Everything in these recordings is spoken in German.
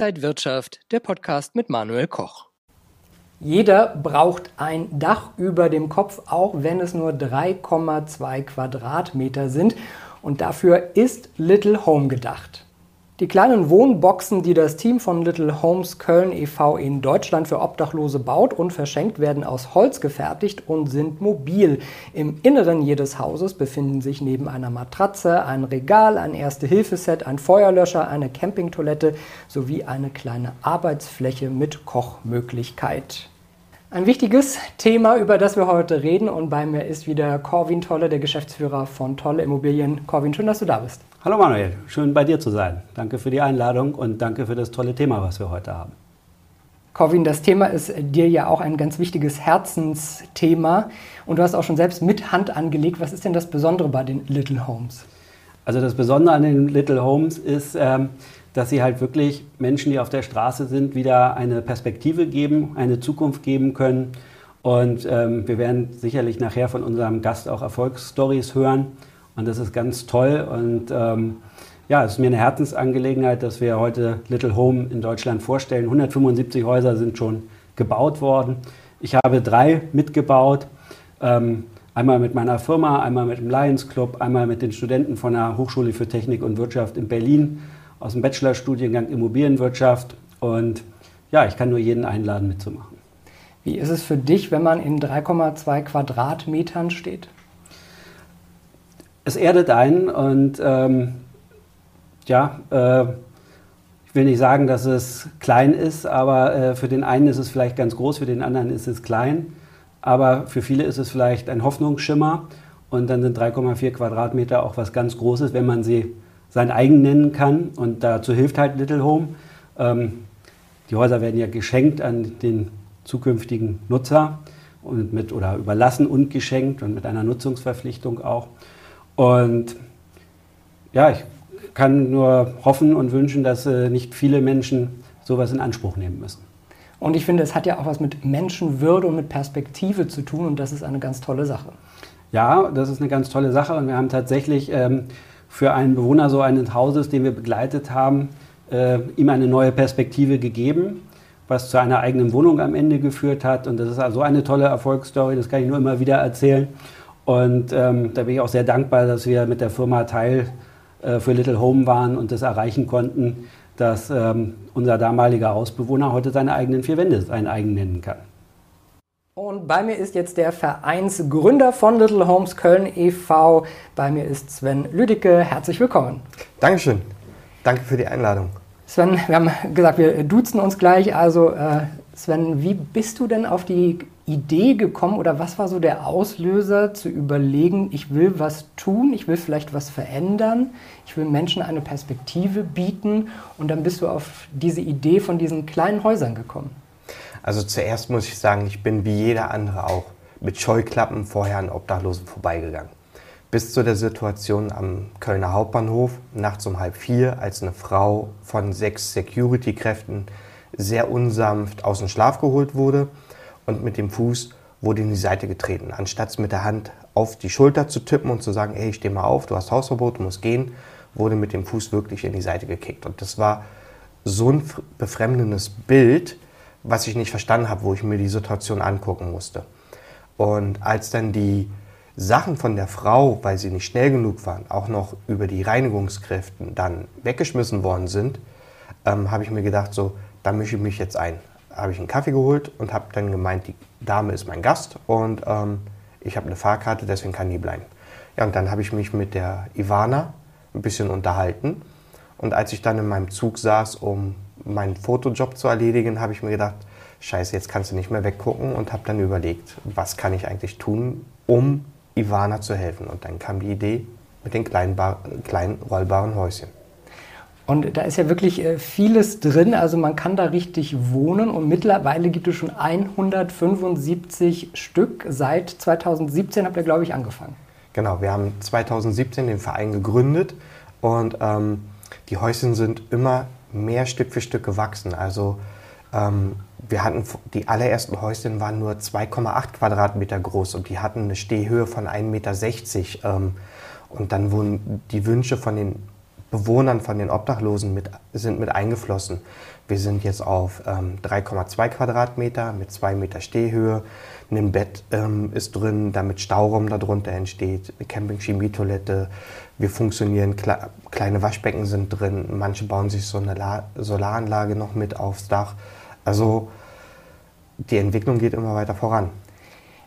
Inside Wirtschaft, der Podcast mit Manuel Koch. Jeder braucht ein Dach über dem Kopf, auch wenn es nur 3,2 Quadratmeter sind. Und dafür ist Little Home gedacht. Die kleinen Wohnboxen, die das Team von Little Homes Köln e.V. in Deutschland für Obdachlose baut und verschenkt, werden aus Holz gefertigt und sind mobil. Im Inneren jedes Hauses befinden sich neben einer Matratze ein Regal, ein Erste-Hilfe-Set, ein Feuerlöscher, eine Campingtoilette sowie eine kleine Arbeitsfläche mit Kochmöglichkeit. Ein wichtiges Thema, über das wir heute reden und bei mir ist wieder Corwin Tolle, der Geschäftsführer von Tolle Immobilien. Corwin, schön, dass du da bist. Hallo Manuel, schön bei dir zu sein. Danke für die Einladung und danke für das tolle Thema, was wir heute haben. Corwin, das Thema ist dir ja auch ein ganz wichtiges Herzensthema und du hast auch schon selbst mit Hand angelegt. Was ist denn das Besondere bei den Little Homes? Also das Besondere an den Little Homes ist, ähm, dass sie halt wirklich Menschen, die auf der Straße sind, wieder eine Perspektive geben, eine Zukunft geben können. Und ähm, wir werden sicherlich nachher von unserem Gast auch Erfolgsstories hören. Und das ist ganz toll. Und ähm, ja, es ist mir eine Herzensangelegenheit, dass wir heute Little Home in Deutschland vorstellen. 175 Häuser sind schon gebaut worden. Ich habe drei mitgebaut. Ähm, einmal mit meiner Firma, einmal mit dem Lions Club, einmal mit den Studenten von der Hochschule für Technik und Wirtschaft in Berlin aus dem Bachelorstudiengang Immobilienwirtschaft. Und ja, ich kann nur jeden einladen, mitzumachen. Wie ist es für dich, wenn man in 3,2 Quadratmetern steht? Es erdet einen und ähm, ja, äh, ich will nicht sagen, dass es klein ist, aber äh, für den einen ist es vielleicht ganz groß, für den anderen ist es klein. Aber für viele ist es vielleicht ein Hoffnungsschimmer und dann sind 3,4 Quadratmeter auch was ganz Großes, wenn man sie sein eigen nennen kann. Und dazu hilft halt Little Home. Ähm, die Häuser werden ja geschenkt an den zukünftigen Nutzer und mit oder überlassen und geschenkt und mit einer Nutzungsverpflichtung auch. Und ja, ich kann nur hoffen und wünschen, dass äh, nicht viele Menschen sowas in Anspruch nehmen müssen. Und ich finde, es hat ja auch was mit Menschenwürde und mit Perspektive zu tun und das ist eine ganz tolle Sache. Ja, das ist eine ganz tolle Sache und wir haben tatsächlich ähm, für einen Bewohner so eines Hauses, den wir begleitet haben, äh, ihm eine neue Perspektive gegeben, was zu einer eigenen Wohnung am Ende geführt hat. Und das ist also eine tolle Erfolgsstory, das kann ich nur immer wieder erzählen. Und ähm, da bin ich auch sehr dankbar, dass wir mit der Firma Teil äh, für Little Home waren und das erreichen konnten, dass ähm, unser damaliger Hausbewohner heute seine eigenen vier Wände sein eigen nennen kann. Und bei mir ist jetzt der Vereinsgründer von Little Homes Köln e.V. Bei mir ist Sven Lüdecke. Herzlich willkommen. Dankeschön. Danke für die Einladung. Sven, wir haben gesagt, wir duzen uns gleich. Also äh, Sven, wie bist du denn auf die Idee gekommen oder was war so der Auslöser zu überlegen, ich will was tun, ich will vielleicht was verändern, ich will Menschen eine Perspektive bieten und dann bist du auf diese Idee von diesen kleinen Häusern gekommen? Also zuerst muss ich sagen, ich bin wie jeder andere auch mit Scheuklappen vorher an Obdachlosen vorbeigegangen. Bis zu der Situation am Kölner Hauptbahnhof, nachts um halb vier, als eine Frau von sechs Security-Kräften sehr unsanft aus dem Schlaf geholt wurde und mit dem Fuß wurde in die Seite getreten. Anstatt mit der Hand auf die Schulter zu tippen und zu sagen, hey, steh mal auf, du hast Hausverbot, du musst gehen, wurde mit dem Fuß wirklich in die Seite gekickt. Und das war so ein befremdendes Bild, was ich nicht verstanden habe, wo ich mir die Situation angucken musste. Und als dann die Sachen von der Frau, weil sie nicht schnell genug waren, auch noch über die Reinigungskräften dann weggeschmissen worden sind, ähm, habe ich mir gedacht, so, da mische ich mich jetzt ein. Habe ich einen Kaffee geholt und habe dann gemeint, die Dame ist mein Gast und ähm, ich habe eine Fahrkarte, deswegen kann die bleiben. Ja, und dann habe ich mich mit der Ivana ein bisschen unterhalten. Und als ich dann in meinem Zug saß, um meinen Fotojob zu erledigen, habe ich mir gedacht, scheiße, jetzt kannst du nicht mehr weggucken und habe dann überlegt, was kann ich eigentlich tun, um Ivana zu helfen. Und dann kam die Idee mit den kleinen, kleinen rollbaren Häuschen. Und da ist ja wirklich äh, vieles drin, also man kann da richtig wohnen und mittlerweile gibt es schon 175 Stück. Seit 2017 habt ihr, glaube ich, angefangen. Genau, wir haben 2017 den Verein gegründet und ähm, die Häuschen sind immer mehr Stück für Stück gewachsen. Also ähm, wir hatten die allerersten Häuschen waren nur 2,8 Quadratmeter groß und die hatten eine Stehhöhe von 1,60 Meter. Ähm, und dann wurden die Wünsche von den Bewohnern, von den Obdachlosen mit, sind mit eingeflossen. Wir sind jetzt auf ähm, 3,2 Quadratmeter mit 2 Meter Stehhöhe. Ein Bett ähm, ist drin, damit Stauraum darunter entsteht, eine Camping-Chemietoilette. Wir funktionieren, kle kleine Waschbecken sind drin. Manche bauen sich so eine La Solaranlage noch mit aufs Dach. Also die Entwicklung geht immer weiter voran.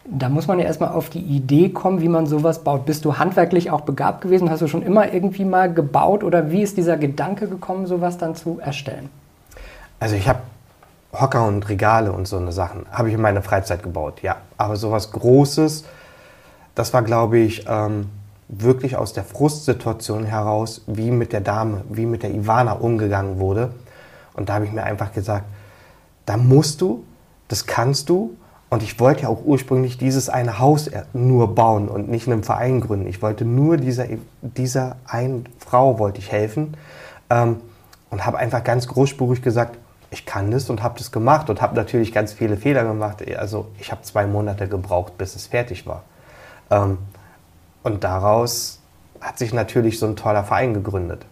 Da muss man ja erstmal auf die Idee kommen, wie man sowas baut. Bist du handwerklich auch begabt gewesen? Hast du schon immer irgendwie mal gebaut oder wie ist dieser Gedanke gekommen, sowas dann zu erstellen? Also ich habe Hocker und Regale und so eine Sachen, habe ich in meiner Freizeit gebaut, ja. Aber sowas Großes, das war, glaube ich, ähm, wirklich aus der Frustsituation heraus, wie mit der Dame, wie mit der Ivana umgegangen wurde. Und da habe ich mir einfach gesagt, da musst du, das kannst du und ich wollte ja auch ursprünglich dieses eine Haus nur bauen und nicht einen Verein gründen. Ich wollte nur dieser, dieser einen Frau wollte ich helfen ähm, und habe einfach ganz großspurig gesagt, ich kann das und habe das gemacht und habe natürlich ganz viele Fehler gemacht. Also ich habe zwei Monate gebraucht, bis es fertig war. Ähm, und daraus hat sich natürlich so ein toller Verein gegründet.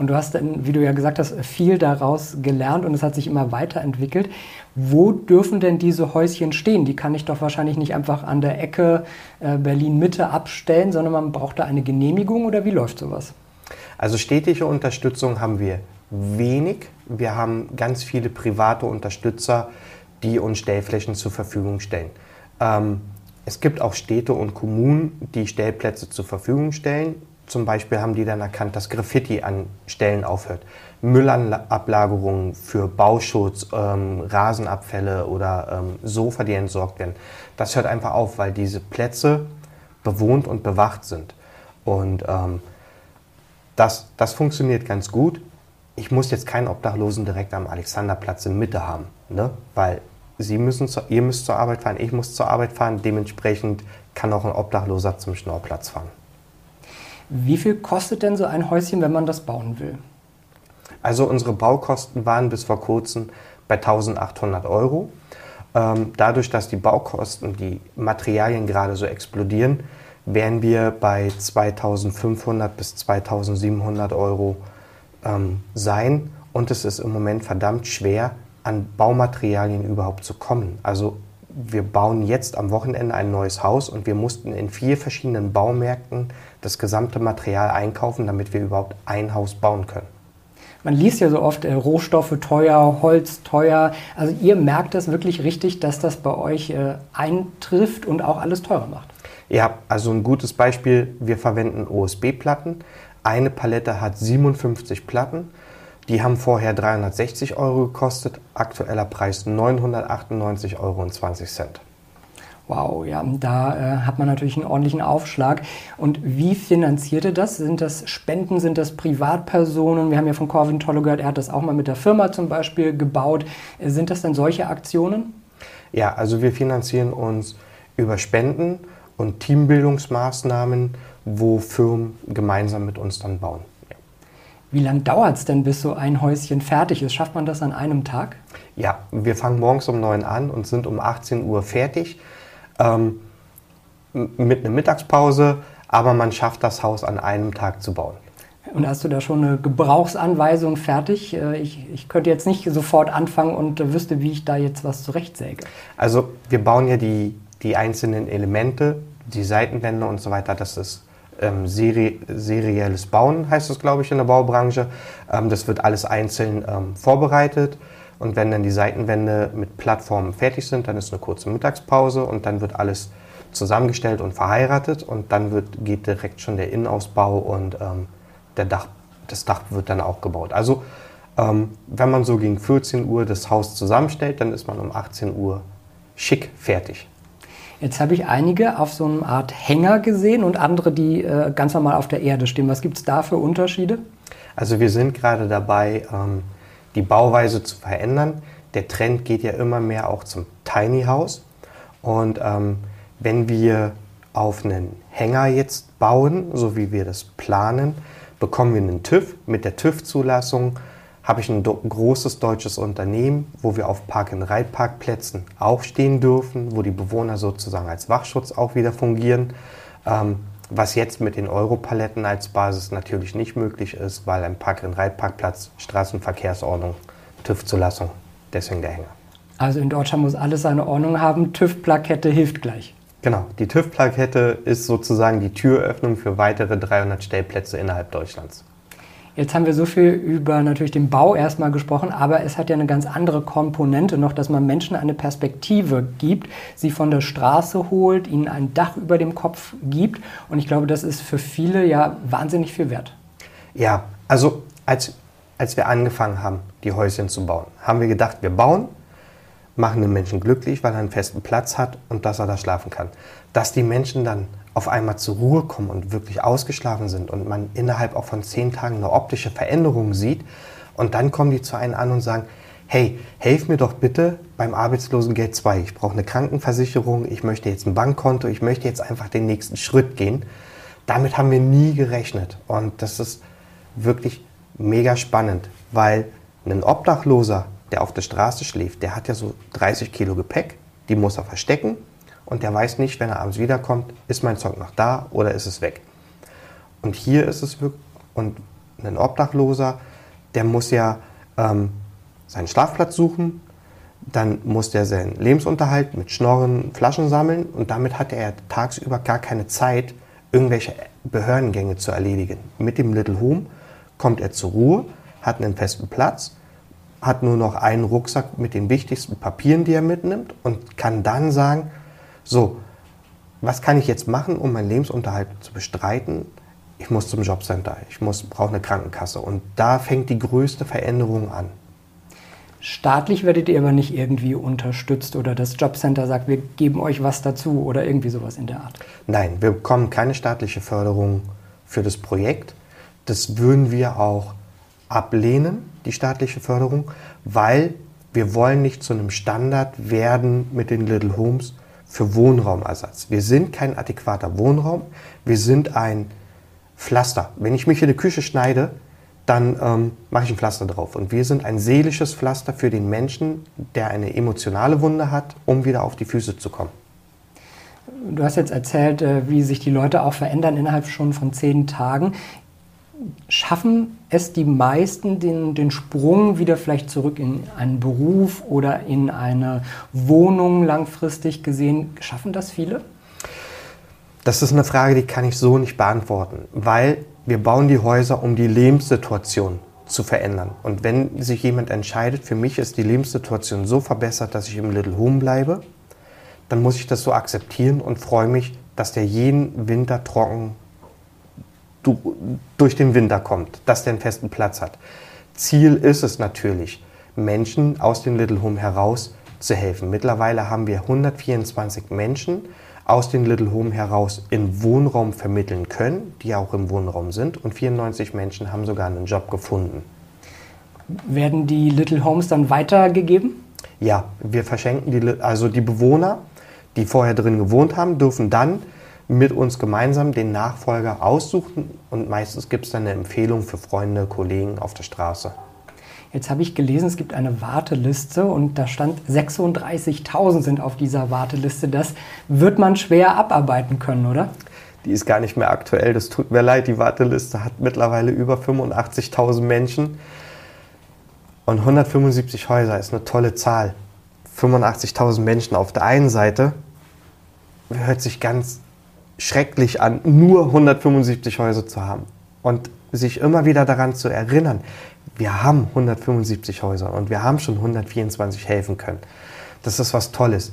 Und du hast dann, wie du ja gesagt hast, viel daraus gelernt und es hat sich immer weiterentwickelt. Wo dürfen denn diese Häuschen stehen? Die kann ich doch wahrscheinlich nicht einfach an der Ecke äh, Berlin-Mitte abstellen, sondern man braucht da eine Genehmigung oder wie läuft sowas? Also städtische Unterstützung haben wir wenig. Wir haben ganz viele private Unterstützer, die uns Stellflächen zur Verfügung stellen. Ähm, es gibt auch Städte und Kommunen, die Stellplätze zur Verfügung stellen. Zum Beispiel haben die dann erkannt, dass Graffiti an Stellen aufhört. Müllablagerungen für Bauschutz, ähm, Rasenabfälle oder ähm, Sofa, die entsorgt werden. Das hört einfach auf, weil diese Plätze bewohnt und bewacht sind. Und ähm, das, das funktioniert ganz gut. Ich muss jetzt keinen Obdachlosen direkt am Alexanderplatz in Mitte haben, ne? weil Sie müssen zu, ihr müsst zur Arbeit fahren, ich muss zur Arbeit fahren. Dementsprechend kann auch ein Obdachloser zum Schnorrplatz fahren. Wie viel kostet denn so ein Häuschen, wenn man das bauen will? Also unsere Baukosten waren bis vor kurzem bei 1800 Euro. Ähm, dadurch, dass die Baukosten, die Materialien gerade so explodieren, wären wir bei 2500 bis 2700 Euro ähm, sein. Und es ist im Moment verdammt schwer, an Baumaterialien überhaupt zu kommen. Also wir bauen jetzt am Wochenende ein neues Haus und wir mussten in vier verschiedenen Baumärkten das gesamte Material einkaufen, damit wir überhaupt ein Haus bauen können. Man liest ja so oft äh, Rohstoffe teuer, Holz teuer. Also ihr merkt das wirklich richtig, dass das bei euch äh, eintrifft und auch alles teurer macht. Ja, also ein gutes Beispiel, wir verwenden OSB-Platten. Eine Palette hat 57 Platten. Die haben vorher 360 Euro gekostet, aktueller Preis 998,20 Euro. Wow, ja, da äh, hat man natürlich einen ordentlichen Aufschlag. Und wie finanziert ihr das? Sind das Spenden, sind das Privatpersonen? Wir haben ja von Corvin Tolle gehört, er hat das auch mal mit der Firma zum Beispiel gebaut. Sind das denn solche Aktionen? Ja, also wir finanzieren uns über Spenden und Teambildungsmaßnahmen, wo Firmen gemeinsam mit uns dann bauen. Wie lange dauert es denn, bis so ein Häuschen fertig ist? Schafft man das an einem Tag? Ja, wir fangen morgens um 9 an und sind um 18 Uhr fertig. Ähm, mit einer Mittagspause, aber man schafft das Haus an einem Tag zu bauen. Und hast du da schon eine Gebrauchsanweisung fertig? Äh, ich, ich könnte jetzt nicht sofort anfangen und wüsste, wie ich da jetzt was zurechtsäge. Also wir bauen ja die, die einzelnen Elemente, die Seitenwände und so weiter. Das ist ähm, seri serielles Bauen, heißt das, glaube ich, in der Baubranche. Ähm, das wird alles einzeln ähm, vorbereitet. Und wenn dann die Seitenwände mit Plattformen fertig sind, dann ist eine kurze Mittagspause und dann wird alles zusammengestellt und verheiratet und dann wird, geht direkt schon der Innenausbau und ähm, der Dach, das Dach wird dann auch gebaut. Also ähm, wenn man so gegen 14 Uhr das Haus zusammenstellt, dann ist man um 18 Uhr schick fertig. Jetzt habe ich einige auf so einer Art Hänger gesehen und andere, die äh, ganz normal auf der Erde stehen. Was gibt es da für Unterschiede? Also wir sind gerade dabei, ähm, die Bauweise zu verändern. Der Trend geht ja immer mehr auch zum Tiny House. Und ähm, wenn wir auf einen Hänger jetzt bauen, so wie wir das planen, bekommen wir einen TÜV. Mit der TÜV-Zulassung habe ich ein großes deutsches Unternehmen, wo wir auf Park-and-Ride-Parkplätzen auch stehen dürfen, wo die Bewohner sozusagen als Wachschutz auch wieder fungieren. Ähm, Was jetzt mit den Europaletten als Basis natürlich nicht möglich ist, weil ein Park- und Reitparkplatz, Straßenverkehrsordnung, TÜV-Zulassung, deswegen der Hänger. Also in Deutschland muss alles seine Ordnung haben. TÜV-Plakette hilft gleich. Genau, die TÜV-Plakette ist sozusagen die Türöffnung für weitere 300 Stellplätze innerhalb Deutschlands. Jetzt haben wir so viel über natürlich den Bau erstmal gesprochen, aber es hat ja eine ganz andere Komponente noch, dass man Menschen eine Perspektive gibt, sie von der Straße holt, ihnen ein Dach über dem Kopf gibt. Und ich glaube, das ist für viele ja wahnsinnig viel wert. Ja, also als, als wir angefangen haben, die Häuschen zu bauen, haben wir gedacht, wir bauen, machen den Menschen glücklich, weil er einen festen Platz hat und dass er da schlafen kann. Dass die Menschen dann auf einmal zur Ruhe kommen und wirklich ausgeschlafen sind und man innerhalb auch von zehn Tagen eine optische Veränderung sieht und dann kommen die zu einem an und sagen, hey, helf mir doch bitte beim Arbeitslosengeld 2. Ich brauche eine Krankenversicherung, ich möchte jetzt ein Bankkonto, ich möchte jetzt einfach den nächsten Schritt gehen. Damit haben wir nie gerechnet und das ist wirklich mega spannend, weil ein Obdachloser, der auf der Straße schläft, der hat ja so 30 Kilo Gepäck, die muss er verstecken und der weiß nicht, wenn er abends wiederkommt, ist mein Zeug noch da oder ist es weg. Und hier ist es wirklich, und ein Obdachloser, der muss ja ähm, seinen Schlafplatz suchen, dann muss der seinen Lebensunterhalt mit Schnorren, Flaschen sammeln und damit hat er tagsüber gar keine Zeit, irgendwelche Behördengänge zu erledigen. Mit dem Little Home kommt er zur Ruhe, hat einen festen Platz, hat nur noch einen Rucksack mit den wichtigsten Papieren, die er mitnimmt und kann dann sagen, so, was kann ich jetzt machen, um meinen Lebensunterhalt zu bestreiten? Ich muss zum Jobcenter, ich brauche eine Krankenkasse. Und da fängt die größte Veränderung an. Staatlich werdet ihr aber nicht irgendwie unterstützt oder das Jobcenter sagt, wir geben euch was dazu oder irgendwie sowas in der Art? Nein, wir bekommen keine staatliche Förderung für das Projekt. Das würden wir auch ablehnen, die staatliche Förderung, weil wir wollen nicht zu einem Standard werden mit den Little Homes, für Wohnraumersatz. Wir sind kein adäquater Wohnraum, wir sind ein Pflaster. Wenn ich mich in die Küche schneide, dann ähm, mache ich ein Pflaster drauf. Und wir sind ein seelisches Pflaster für den Menschen, der eine emotionale Wunde hat, um wieder auf die Füße zu kommen. Du hast jetzt erzählt, äh, wie sich die Leute auch verändern innerhalb schon von zehn Tagen schaffen es die meisten, den, den Sprung wieder vielleicht zurück in einen Beruf oder in eine Wohnung langfristig gesehen? Schaffen das viele? Das ist eine Frage, die kann ich so nicht beantworten, weil wir bauen die Häuser, um die Lebenssituation zu verändern. Und wenn sich jemand entscheidet, für mich ist die Lebenssituation so verbessert, dass ich im Little Home bleibe, dann muss ich das so akzeptieren und freue mich, dass der jeden Winter trocken durch den Winter kommt, dass der einen festen Platz hat. Ziel ist es natürlich, Menschen aus dem Little Home heraus zu helfen. Mittlerweile haben wir 124 Menschen aus dem Little Home heraus in Wohnraum vermitteln können, die auch im Wohnraum sind. Und 94 Menschen haben sogar einen Job gefunden. Werden die Little Homes dann weitergegeben? Ja, wir verschenken die, also die Bewohner, die vorher drin gewohnt haben, dürfen dann mit uns gemeinsam den Nachfolger aussuchen und meistens gibt es dann eine Empfehlung für Freunde, Kollegen auf der Straße. Jetzt habe ich gelesen, es gibt eine Warteliste und da stand 36.000 sind auf dieser Warteliste. Das wird man schwer abarbeiten können, oder? Die ist gar nicht mehr aktuell. Das tut mir leid. Die Warteliste hat mittlerweile über 85.000 Menschen. Und 175 Häuser ist eine tolle Zahl. 85.000 Menschen auf der einen Seite hört sich ganz schrecklich an, nur 175 Häuser zu haben. Und sich immer wieder daran zu erinnern, wir haben 175 Häuser und wir haben schon 124 helfen können. Das ist was Tolles.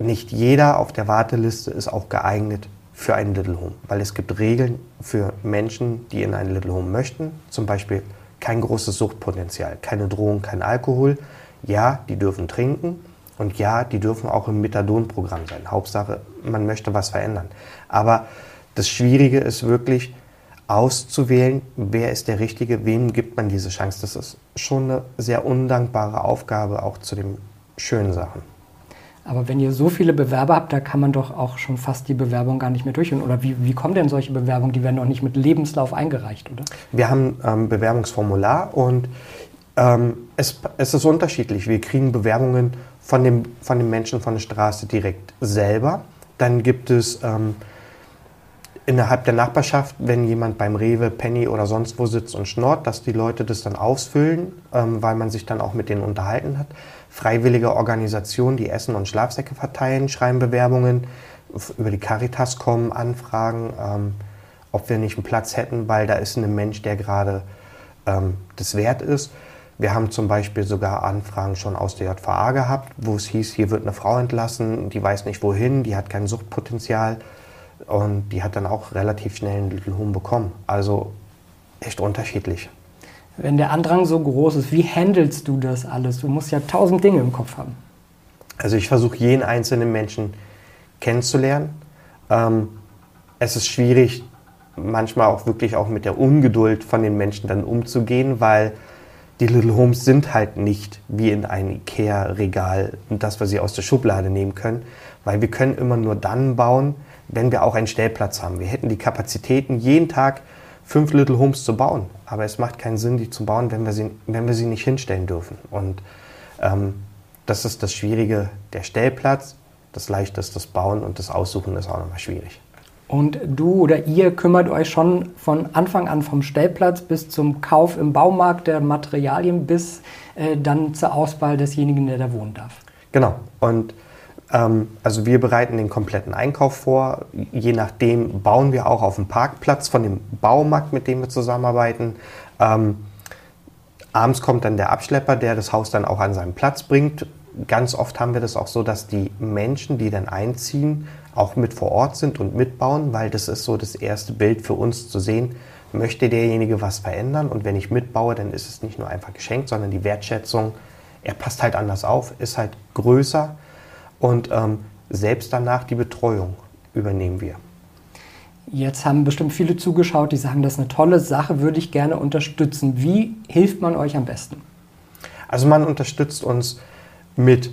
Nicht jeder auf der Warteliste ist auch geeignet für ein Little Home, weil es gibt Regeln für Menschen, die in ein Little Home möchten. Zum Beispiel kein großes Suchtpotenzial, keine Drohung, kein Alkohol. Ja, die dürfen trinken, und ja, die dürfen auch im Methadon-Programm sein. Hauptsache, man möchte was verändern. Aber das Schwierige ist wirklich auszuwählen, wer ist der Richtige, wem gibt man diese Chance. Das ist schon eine sehr undankbare Aufgabe, auch zu den schönen Sachen. Aber wenn ihr so viele Bewerber habt, da kann man doch auch schon fast die Bewerbung gar nicht mehr durchführen. Oder wie, wie kommen denn solche Bewerbungen? Die werden doch nicht mit Lebenslauf eingereicht, oder? Wir haben ähm, Bewerbungsformular und ähm, es, es ist unterschiedlich. Wir kriegen Bewerbungen von dem, von dem Menschen von der Straße direkt selber. Dann gibt es ähm, innerhalb der Nachbarschaft, wenn jemand beim Rewe, Penny oder sonst wo sitzt und schnort, dass die Leute das dann ausfüllen, ähm, weil man sich dann auch mit denen unterhalten hat. Freiwillige Organisationen, die Essen und Schlafsäcke verteilen, schreiben Bewerbungen, über die Caritas kommen, Anfragen, ähm, ob wir nicht einen Platz hätten, weil da ist ein Mensch, der gerade ähm, das wert ist. Wir haben zum Beispiel sogar Anfragen schon aus der JVA gehabt, wo es hieß, hier wird eine Frau entlassen, die weiß nicht wohin, die hat kein Suchtpotenzial und die hat dann auch relativ schnell einen Little Home bekommen. Also echt unterschiedlich. Wenn der Andrang so groß ist, wie handelst du das alles? Du musst ja tausend Dinge im Kopf haben. Also ich versuche jeden einzelnen Menschen kennenzulernen. Ähm, es ist schwierig, manchmal auch wirklich auch mit der Ungeduld von den Menschen dann umzugehen, weil die Little Homes sind halt nicht wie in ein Ikea-Regal, das wir sie aus der Schublade nehmen können, weil wir können immer nur dann bauen, wenn wir auch einen Stellplatz haben. Wir hätten die Kapazitäten, jeden Tag fünf Little Homes zu bauen, aber es macht keinen Sinn, die zu bauen, wenn wir sie, wenn wir sie nicht hinstellen dürfen. Und ähm, das ist das Schwierige, der Stellplatz, das Leichte ist das Bauen und das Aussuchen ist auch nochmal schwierig. Und du oder ihr kümmert euch schon von Anfang an vom Stellplatz bis zum Kauf im Baumarkt der Materialien bis äh, dann zur Auswahl desjenigen, der da wohnen darf. Genau. Und ähm, also wir bereiten den kompletten Einkauf vor. Je nachdem bauen wir auch auf dem Parkplatz von dem Baumarkt, mit dem wir zusammenarbeiten. Ähm, abends kommt dann der Abschlepper, der das Haus dann auch an seinen Platz bringt. Ganz oft haben wir das auch so, dass die Menschen, die dann einziehen, auch mit vor Ort sind und mitbauen, weil das ist so das erste Bild für uns zu sehen, möchte derjenige was verändern und wenn ich mitbaue, dann ist es nicht nur einfach geschenkt, sondern die Wertschätzung, er passt halt anders auf, ist halt größer und ähm, selbst danach die Betreuung übernehmen wir. Jetzt haben bestimmt viele zugeschaut, die sagen, das ist eine tolle Sache, würde ich gerne unterstützen. Wie hilft man euch am besten? Also man unterstützt uns mit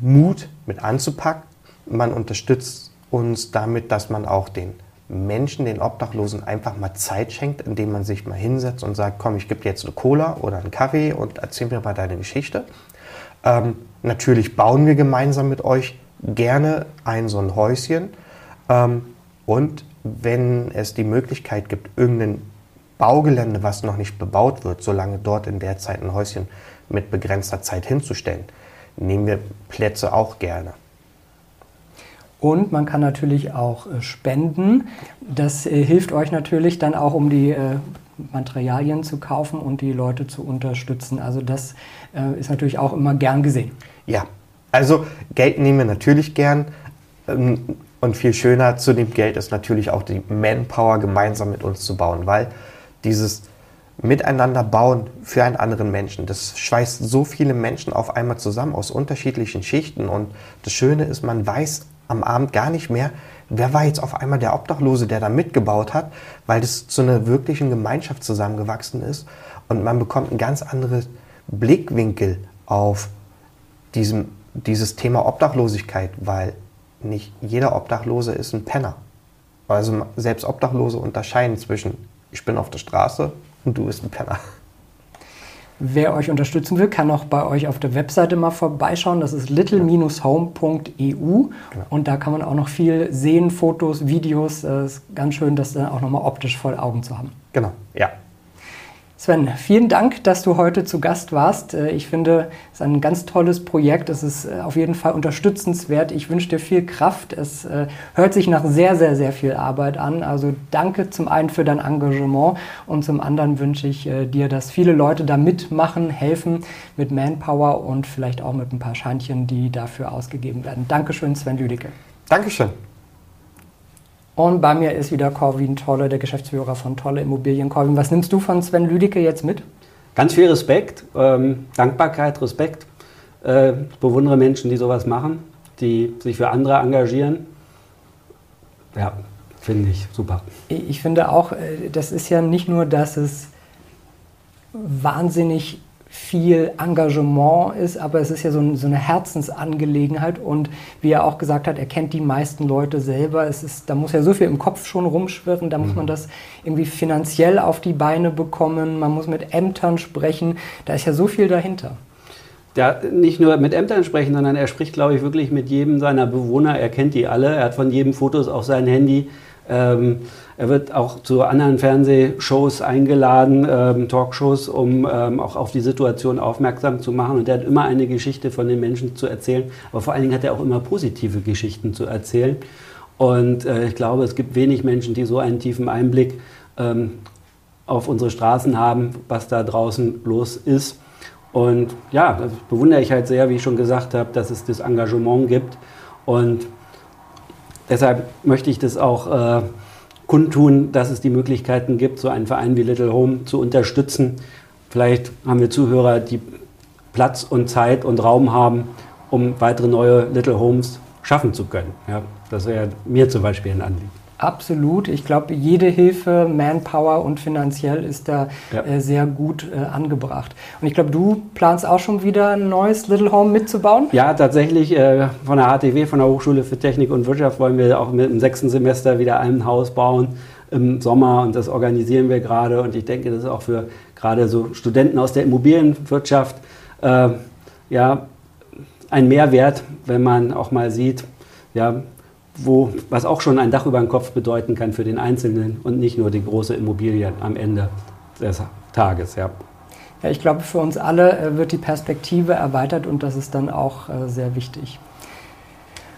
Mut, mit anzupacken. Man unterstützt uns damit, dass man auch den Menschen, den Obdachlosen einfach mal Zeit schenkt, indem man sich mal hinsetzt und sagt, komm, ich gebe dir jetzt eine Cola oder einen Kaffee und erzähl mir mal deine Geschichte. Ähm, natürlich bauen wir gemeinsam mit euch gerne ein so ein Häuschen. Ähm, und wenn es die Möglichkeit gibt, irgendein Baugelände, was noch nicht bebaut wird, solange dort in der Zeit ein Häuschen mit begrenzter Zeit hinzustellen, nehmen wir Plätze auch gerne. Und man kann natürlich auch äh, spenden. Das äh, hilft euch natürlich dann auch, um die äh, Materialien zu kaufen und die Leute zu unterstützen. Also das ist natürlich auch immer gern gesehen. Ja, also Geld nehmen wir natürlich gern. Ähm, und viel schöner zu dem Geld ist natürlich auch die Manpower gemeinsam mit uns zu bauen, weil dieses Miteinander bauen für einen anderen Menschen, das schweißt so viele Menschen auf einmal zusammen aus unterschiedlichen Schichten. Und das Schöne ist, man weiß am Abend gar nicht mehr, wer war jetzt auf einmal der Obdachlose, der da mitgebaut hat, weil das zu einer wirklichen Gemeinschaft zusammengewachsen ist. Und man bekommt einen ganz anderen Blickwinkel auf diesem, dieses Thema Obdachlosigkeit, weil nicht jeder Obdachlose ist ein Penner. Also selbst Obdachlose unterscheiden zwischen ich bin auf der Straße und du bist ein Penner. Wer euch unterstützen will, kann auch bei euch auf der Webseite mal vorbeischauen. Das ist little-home.eu genau. und da kann man auch noch viel sehen, Fotos, Videos. Es ist ganz schön, das dann auch nochmal optisch vor Augen zu haben. Genau, ja. Sven, vielen Dank, dass du heute zu Gast warst. Äh, ich finde, es ist ein ganz tolles Projekt. Es ist äh, auf jeden Fall unterstützenswert. Ich wünsche dir viel Kraft. Es äh, hört sich nach sehr, sehr, sehr viel Arbeit an. Also danke zum einen für dein Engagement und zum anderen wünsche ich dir, dass viele Leute da mitmachen, helfen mit Manpower und vielleicht auch mit ein paar Scheinchen, die dafür ausgegeben werden. Dankeschön, Sven Lüdecke. Dankeschön. Und bei mir ist wieder Corwin Tolle, der Geschäftsführer von Tolle Immobilien. Corwin, was nimmst du von Sven Lüdecke jetzt mit? Ganz viel Respekt, ähm, Dankbarkeit, Respekt. Äh, bewundere Menschen, die sowas machen, die sich für andere engagieren. Ja, finde ich super. Ich finde auch, äh, das ist ja nicht nur, dass es wahnsinnig viel Engagement ist, aber es ist ja so, so, eine Herzensangelegenheit und wie er auch gesagt hat, er kennt die meisten Leute selber. Es ist, da muss ja so viel im Kopf schon rumschwirren, da muss man mhm. das irgendwie finanziell auf die Beine bekommen, man muss mit Ämtern sprechen, da ist ja so viel dahinter. Ja, nicht nur mit Ämtern sprechen, sondern er spricht, glaube ich, wirklich mit jedem seiner Bewohner. Er kennt die alle, er hat von jedem Fotos auf sein Handy. Ähm, er wird auch zu anderen Fernsehshows eingeladen, ähm, Talkshows, um ähm, auch auf die Situation aufmerksam zu machen. Und er hat immer eine Geschichte von den Menschen zu erzählen. Aber vor allen Dingen hat er auch immer positive Geschichten zu erzählen. Und äh, ich glaube, es gibt wenig Menschen, die so einen tiefen Einblick ähm, auf unsere Straßen haben, was da draußen los ist. Und ja, das bewundere ich halt sehr, wie ich schon gesagt habe, dass es das Engagement gibt. Und deshalb möchte ich das auch äh, kundtun, dass es die Möglichkeiten gibt, so einen Verein wie Little Home zu unterstützen. Vielleicht haben wir Zuhörer, die Platz und Zeit und Raum haben, um weitere neue Little Homes schaffen zu können. Ja, das wäre mir zum Beispiel ein Anliegen. Absolut. Ich glaube, jede Hilfe, Manpower und finanziell ist da ja. äh, sehr gut äh, angebracht. Und ich glaube, du planst auch schon wieder ein neues Little Home mitzubauen? Ja, tatsächlich. Äh, von der HTW, von der Hochschule für Technik und Wirtschaft, wollen wir auch mit dem sechsten Semester wieder ein Haus bauen im Sommer und das organisieren wir gerade. Und ich denke, das ist auch für gerade so Studenten aus der Immobilienwirtschaft äh, ja, ein Mehrwert, wenn man auch mal sieht, ja, wo, was auch schon ein Dach über den Kopf bedeuten kann für den Einzelnen und nicht nur die große Immobilie am Ende des Tages. Ja. Ja, ich glaube, für uns alle äh, wird die Perspektive erweitert und das ist dann auch äh, sehr wichtig.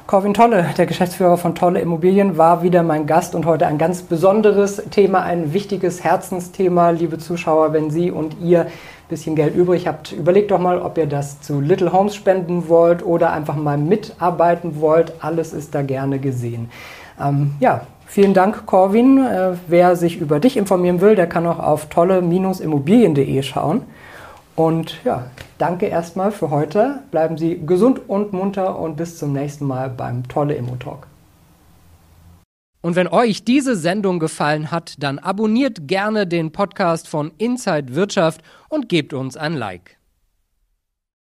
Corwin Tolle, der Geschäftsführer von Tolle Immobilien, war wieder mein Gast und heute ein ganz besonderes Thema, ein wichtiges Herzensthema, liebe Zuschauer, wenn Sie und ihr bisschen Geld übrig habt, überlegt doch mal, ob ihr das zu Little Homes spenden wollt oder einfach mal mitarbeiten wollt. Alles ist da gerne gesehen. Ähm, ja, vielen Dank, Corwin. Äh, wer sich über dich informieren will, der kann auch auf tolle-immobilien.de schauen. Und ja, danke erstmal für heute. Bleiben Sie gesund und munter und bis zum nächsten Mal beim Tolle Immo Talk. Und wenn euch diese Sendung gefallen hat, dann abonniert gerne den Podcast von Inside Wirtschaft und gebt uns ein Like.